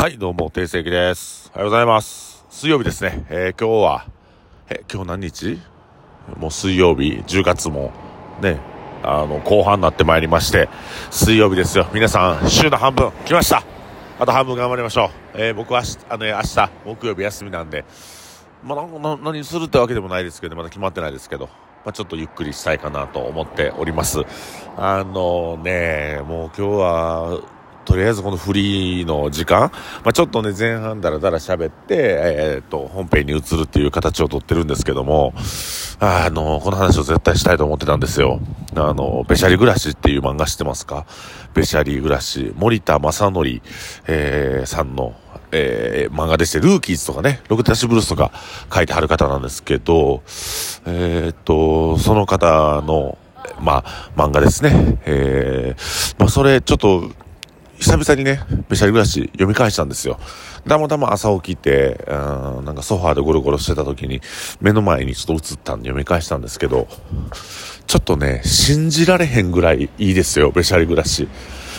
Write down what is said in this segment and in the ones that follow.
はい、どうも、定石です。おはようございます。水曜日ですね。えー、今日は、え、今日何日？もう水曜日、10月も、ね、あの、後半になってまいりまして、水曜日ですよ。皆さん、週の半分、来ましたあと半分頑張りましょう。えー、僕は、あの、明日、木曜日休みなんで、まあ、な何するってわけでもないですけど、まだ決まってないですけど、まあ、ちょっとゆっくりしたいかなと思っております。あのね、もう今日は、とりあえずこのフリーの時間、まあ、ちょっとね、前半だらだら喋って、えー、っと、本編に移るっていう形をとってるんですけども、あの、この話を絶対したいと思ってたんですよ。あの、べしゃり暮らしっていう漫画知ってますか？べしゃり暮らし、森田正則、えー、さんの、えー、漫画でして、ルーキーズとかね、ロクタシブルースとか書いてはる方なんですけど、えー、っと、その方の、まあ、漫画ですね。えー、まあ、それ、ちょっと、久々にね、べしゃり暮らし読み返したんですよ。たまたま朝起きて、うん、なんかソファーでゴロゴロしてた時に、目の前にちょっと映ったんで読み返したんですけど、ちょっとね、信じられへんぐらいいいですよ、べしゃり暮らし。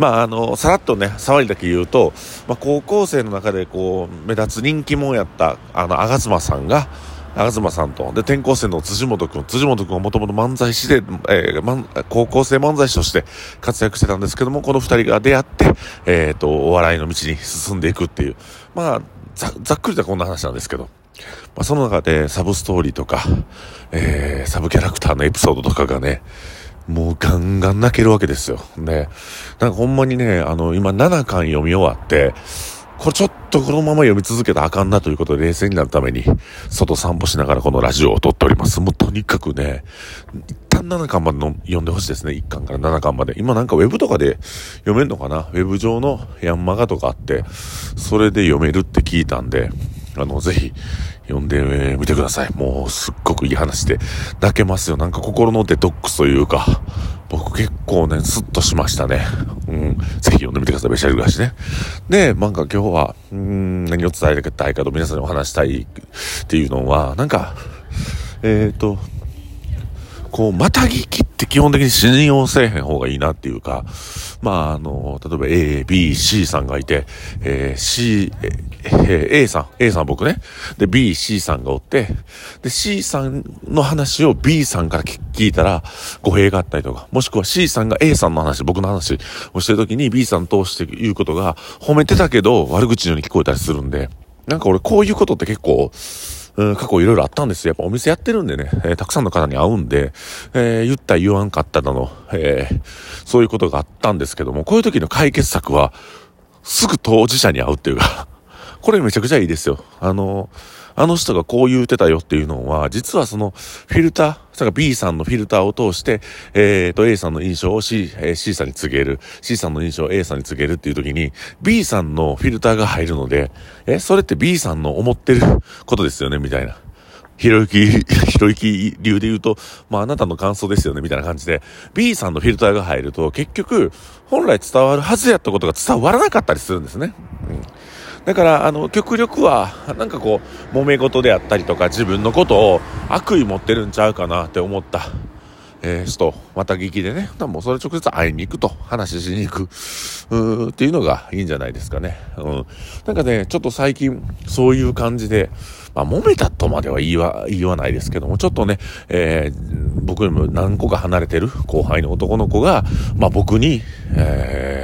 まあ、あの、さらっとね、触りだけ言うと、まあ、高校生の中でこう、目立つ人気者やった、あの、吾妻さんが、吾妻さんと、で、転校生の辻本くん。辻本くんはもともと漫才師で、えー、高校生漫才師として活躍してたんですけども、この二人が出会って、えっ、ー、と、お笑いの道に進んでいくっていう。まあ、ざざっくりとこんな話なんですけど。まあ、その中でサブストーリーとか、えー、サブキャラクターのエピソードとかがね、もうガンガン泣けるわけですよ。ね。なんかほんまにね、あの、今7巻読み終わって、これちょっとこのまま読み続けたらあかんなということで冷静になるために、外散歩しながらこのラジオを撮っております。もうとにかくね、一旦7巻までの読んでほしいですね。1巻から7巻まで。今なんかウェブとかで読めるのかな？ウェブ上のヤンマガとかあって、それで読めるって聞いたんで、あの、ぜひ、読んでみてください。もう、すっごくいい話で、泣けますよ。なんか心のデトックスというか、僕結構ね、スッとしましたね。うん。ぜひ読んでみてください。ベシャル暮らしね。で、なんか今日は、うん、何を伝えたいかと皆さんにお話したいっていうのは、なんか、えっ、ー、と、こう、また聞きって基本的に信用せえへん方がいいなっていうか、まあ、あの、例えば A、B、C さんがいて、えー、C、えー、A さん、A さん僕ね、で、B、C さんがおって、で、C さんの話を B さんから聞いたら語弊があったりとか、もしくは C さんが A さんの話、僕の話をしてるときに B さん通して言うことが褒めてたけど悪口のように聞こえたりするんで、なんか俺こういうことって結構、うん、過去いろいろあったんですよ。やっぱお店やってるんでね、えー、たくさんの方に会うんで、えー、言った言わんかっただの、えー、そういうことがあったんですけども、こういう時の解決策は、すぐ当事者に会うっていうかこれめちゃくちゃいいですよ。あの、あの人がこう言うてたよっていうのは、実はそのフィルター、それ B さんのフィルターを通して、えっ、ー、と A さんの印象を C,、えー、C さんに告げる、C さんの印象を A さんに告げるっていう時に、B さんのフィルターが入るので、え、それって B さんの思ってる ことですよね、みたいな。ひろゆき、ひろゆき流で言うと、まああなたの感想ですよね、みたいな感じで、B さんのフィルターが入ると、結局、本来伝わるはずやったことが伝わらなかったりするんですね。うんだから、あの、極力は、なんかこう、揉め事であったりとか、自分のことを悪意持ってるんちゃうかなって思った、えー、人、また聞きでね、もうそれ直接会いに行くと、話しに行く、うーっていうのがいいんじゃないですかね。うん。なんかね、ちょっと最近、そういう感じで、まあ、揉めたとまでは言いは、言わないですけども、ちょっとね、えー、僕よりも何個か離れてる後輩の男の子が、まあ、僕に、えー、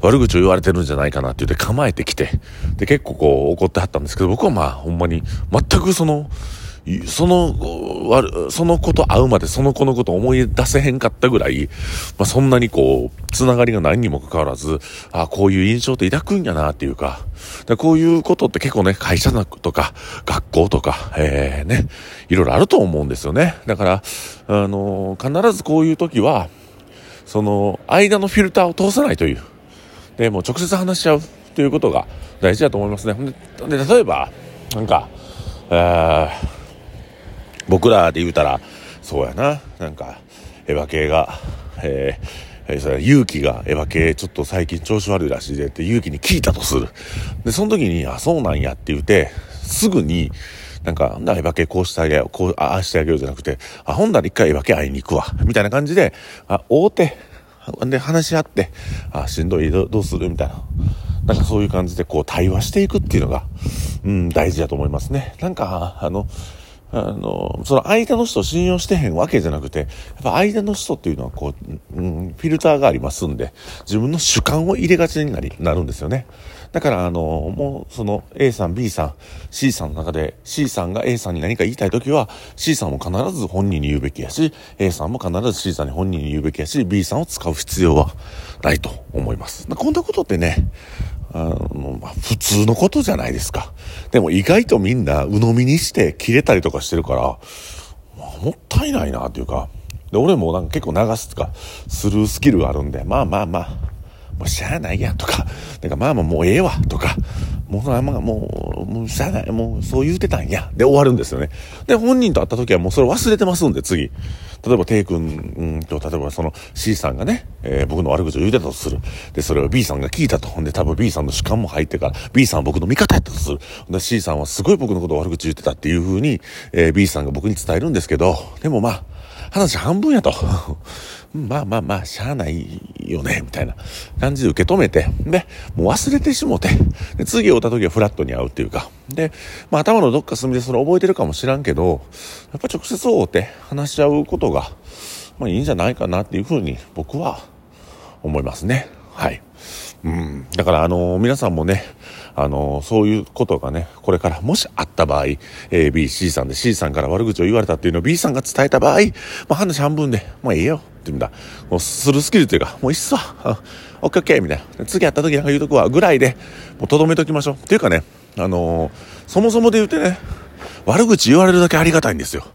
悪口を言われてるんじゃないかなって言って構えてきて、で、結構こう怒ってはったんですけど、僕はまあ、ほんまに、全くその、その、その子と会うまでその子のこと思い出せへんかったぐらい、まあ、そんなにこう、つながりがないにもかかわらず、あこういう印象って抱くんやなっていうか、こういうことって結構ね、会社とか、学校とか、えー、ね、いろいろあると思うんですよね。だから、あの、必ずこういう時は、その、間のフィルターを通さないという。で、もう直接話し合うということが大事だと思いますね。で、例えば、なんか、えー僕らで言うたら、そうやな、なんか、エヴァ系が、えー、え、それ勇気がエヴァ系ちょっと最近調子悪いらしいでって勇気に聞いたとする。で、その時に、あ、そうなんやって言うて、すぐに、なんか、なエヴァ系こうしてあげよう、こう、ああしてあげようじゃなくて、あ、ほんなら一回エヴァ系会いに行くわ、みたいな感じで、あ、大手、で、話し合って、あ、しんどい、どうするみたいな。なんかそういう感じでこう対話していくっていうのが、うん、大事だと思いますね。なんか、あの、あの、その相手の人を信用してへんわけじゃなくて、やっぱ相手の人っていうのはこう、うん、フィルターがありますんで、自分の主観を入れがちになり、なるんですよね。だから、あの、もう、その A さん、B さん、C さんの中で C さんが A さんに何か言いたいときは C さんも必ず本人に言うべきやし、A さんも必ず C さんに本人に言うべきやし、B さんを使う必要はないと思います。こんなことってね、あの、まあ、普通のことじゃないですか。でも意外とみんな鵜呑みにして切れたりとかしてるから、まあ、もったいないなっていうか、で、俺もなんか結構流すとか、するスキルがあるんで、まあまあまあ、もうしゃあないやとか、なんかまあまあもうええわとか、もう、まあ、もう、もうしゃあない、もうそう言うてたんや。で終わるんですよね。で、本人と会った時はもうそれ忘れてますんで、次。例えば、テイ君、うんと、例えばその C さんがね、えー、僕の悪口を言うてたとする。で、それを B さんが聞いたと。んで、多分 B さんの主観も入ってから、B さんは僕の味方やったとする。で、C さんはすごい僕のことを悪口言ってたっていう風に、えー、B さんが僕に伝えるんですけど、でもまあ、話半分やと。まあまあまあ、しゃあないよね、みたいな感じで受け止めて、で、もう忘れてしもて、で、次会った時はフラットに会うっていうか、で、まあ頭のどっか隅でそれ覚えてるかもしらんけど、やっぱ直接会うて話し合うことが、まあいいんじゃないかなっていうふうに僕は思いますね。はい。うん。だからあのー、皆さんもね、あのー、そういうことがね、これからもしあった場合、A、B、C さんで C さんから悪口を言われたっていうのを B さんが伝えた場合、まあ話半分で、まあいいよっていうんだ。もうするスキルというか、もういっそ、オッケーオッケーみたいな。次会った時なんか言うとこはぐらいで、もうとどめときましょう。っていうかね、あのー、そもそもで言うてね、悪口言われるだけありがたいんですよ。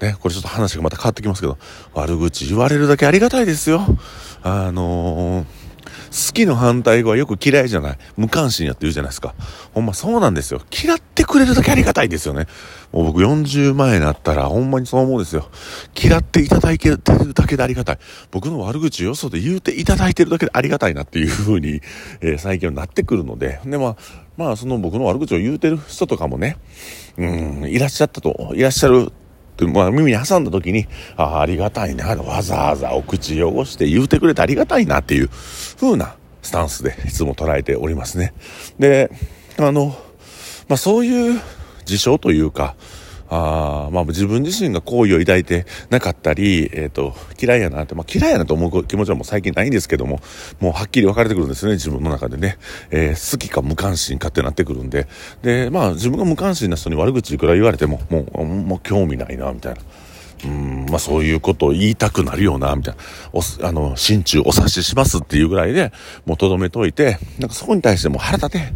ね、これちょっと話がまた変わってきますけど、悪口言われるだけありがたいですよ。あのー好きの反対語はよく嫌いじゃない。無関心やって言うじゃないですか。ほんまそうなんですよ。嫌ってくれるだけありがたいですよね。もう僕40前になったらほんまにそう思うんですよ。嫌っていただいてるだけでありがたい。僕の悪口よそで言うていただいてるだけでありがたいなっていう風に、えー、最近はなってくるので。で、まあ、まあ、その僕の悪口を言うてる人とかもね、うん、いらっしゃったと、いらっしゃるまあ、耳に挟んだ時に、ああ、ありがたいな、わざわざお口汚して言うてくれてありがたいなっていう風なスタンスでいつも捉えておりますね。で、あの、まあそういう事象というか、あまあ自分自身が好意を抱いてなかったり、えっ、ー、と、嫌いやなって、まあ嫌いやなと思う気持ちはもう最近ないんですけども、もうはっきり分かれてくるんですね、自分の中でね。えー、好きか無関心かってなってくるんで。で、まあ自分が無関心な人に悪口いくら言われても、もう、もう興味ないな、みたいな。うん、まあそういうことを言いたくなるような、みたいな。お、あの、心中お察ししますっていうぐらいで、もうとどめといて、なんかそこに対しても腹立て。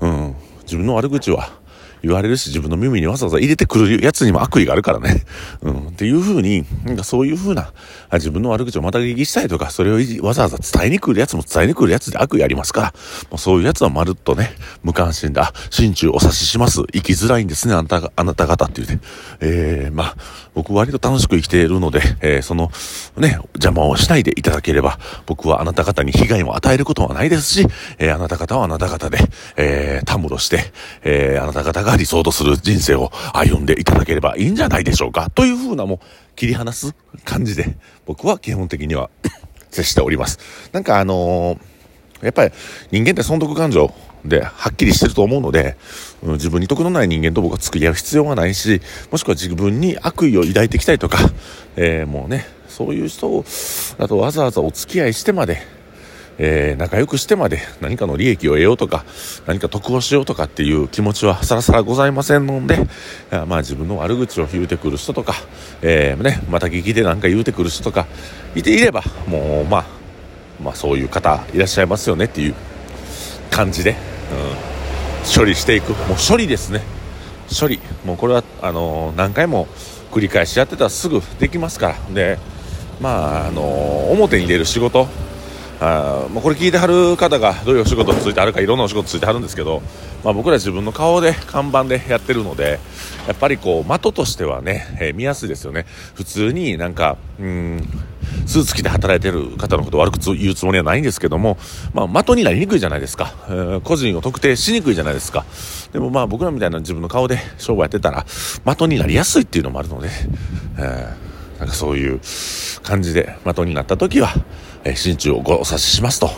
うん、自分の悪口は、言われるし、自分の耳にわざわざ入れてくるやつにも悪意があるからね。うん。っていう風に、なんかそういう風な、自分の悪口をまた聞きしたいとか、それをわざわざ伝えに来るやつも伝えに来るやつで悪意ありますから、もうそういうやつはまるっとね、無関心だ。心中お察しします。生きづらいんですね、あなた、あなた方っていうね。えー、まあ、僕割と楽しく生きているので、えー、その、ね、邪魔をしないでいただければ、僕はあなた方に被害も与えることはないですし、えー、あなた方はあなた方で、えー、たむろして、えー、あなた方が理想とする人生を歩んでいただければいいんじゃないでしょうか。というふうなも切り離す感じで僕は基本的には接しております。なんかあのー、やっぱり人間って損得感情ではっきりしてると思うので、うん、自分に得のない人間と僕は付き合う必要がないし、もしくは自分に悪意を抱いてきたいとか、えー、もうね、そういう人を、あとわざわざお付き合いしてまで、えー、仲良くしてまで何かの利益を得ようとか、何か得をしようとかっていう気持ちはさらさらございませんので、まあ自分の悪口を言うてくる人とか、えー、ね、また聞きで何か言うてくる人とか、いていれば、もう、まあ、まあそういう方いらっしゃいますよねっていう感じで、うん、処理していく。もう処理ですね。処理。もうこれは、あのー、何回も繰り返しやってたらすぐできますから。で、まあ、あのー、表に出る仕事、あまあ、これ聞いてはる方がどういうお仕事についてはるかいろんなお仕事ついてはるんですけど、まあ、僕ら自分の顔で看板でやってるのでやっぱりこう的としてはね、えー、見やすいですよね。普通になんかうんスーツ着て働いてる方のことを悪く言うつもりはないんですけども、まあ、的になりにくいじゃないですか、えー、個人を特定しにくいじゃないですか。でもまあ僕らみたいな自分の顔で商売やってたら的になりやすいっていうのもあるので、えーなんかそういう感じで的になった時は、えー、心中をご察ししますと。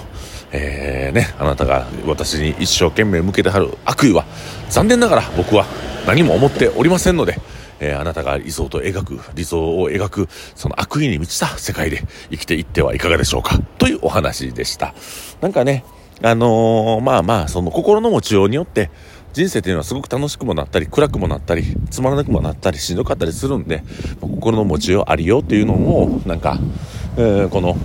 えー、ね、あなたが私に一生懸命向けてはる悪意は、残念ながら僕は何も思っておりませんので、えー、あなたが理想と描く、理想を描く、その悪意に満ちた世界で生きていってはいかがでしょうかというお話でした。なんかね、あのー、まあまあ、その心の持ちようによって、人生っていうのはすごく楽しくもなったり、暗くもなったり、つまらなくもなったり、しんどかったりするんで、心の持ちようありよっていうのも、なんか、えー、この、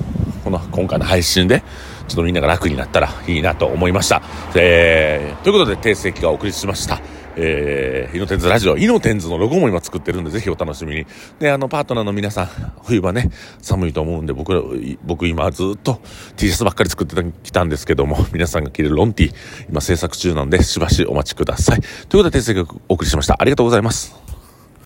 この今回の配信で、ちょっとみんなが楽になったらいいなと思いました。えー、ということで、定石がお送りしました。えー、イノテンズラジオ、イノテンズのロゴも今作ってるんで、ぜひお楽しみに。で、あの、パートナーの皆さん、冬場ね、寒いと思うんで、僕、僕今ずっと T シャツばっかり作ってきたんですけども、皆さんが着るロンティ、今制作中なんで、しばしお待ちください。ということで、訂正がお送りしました。ありがとうございます。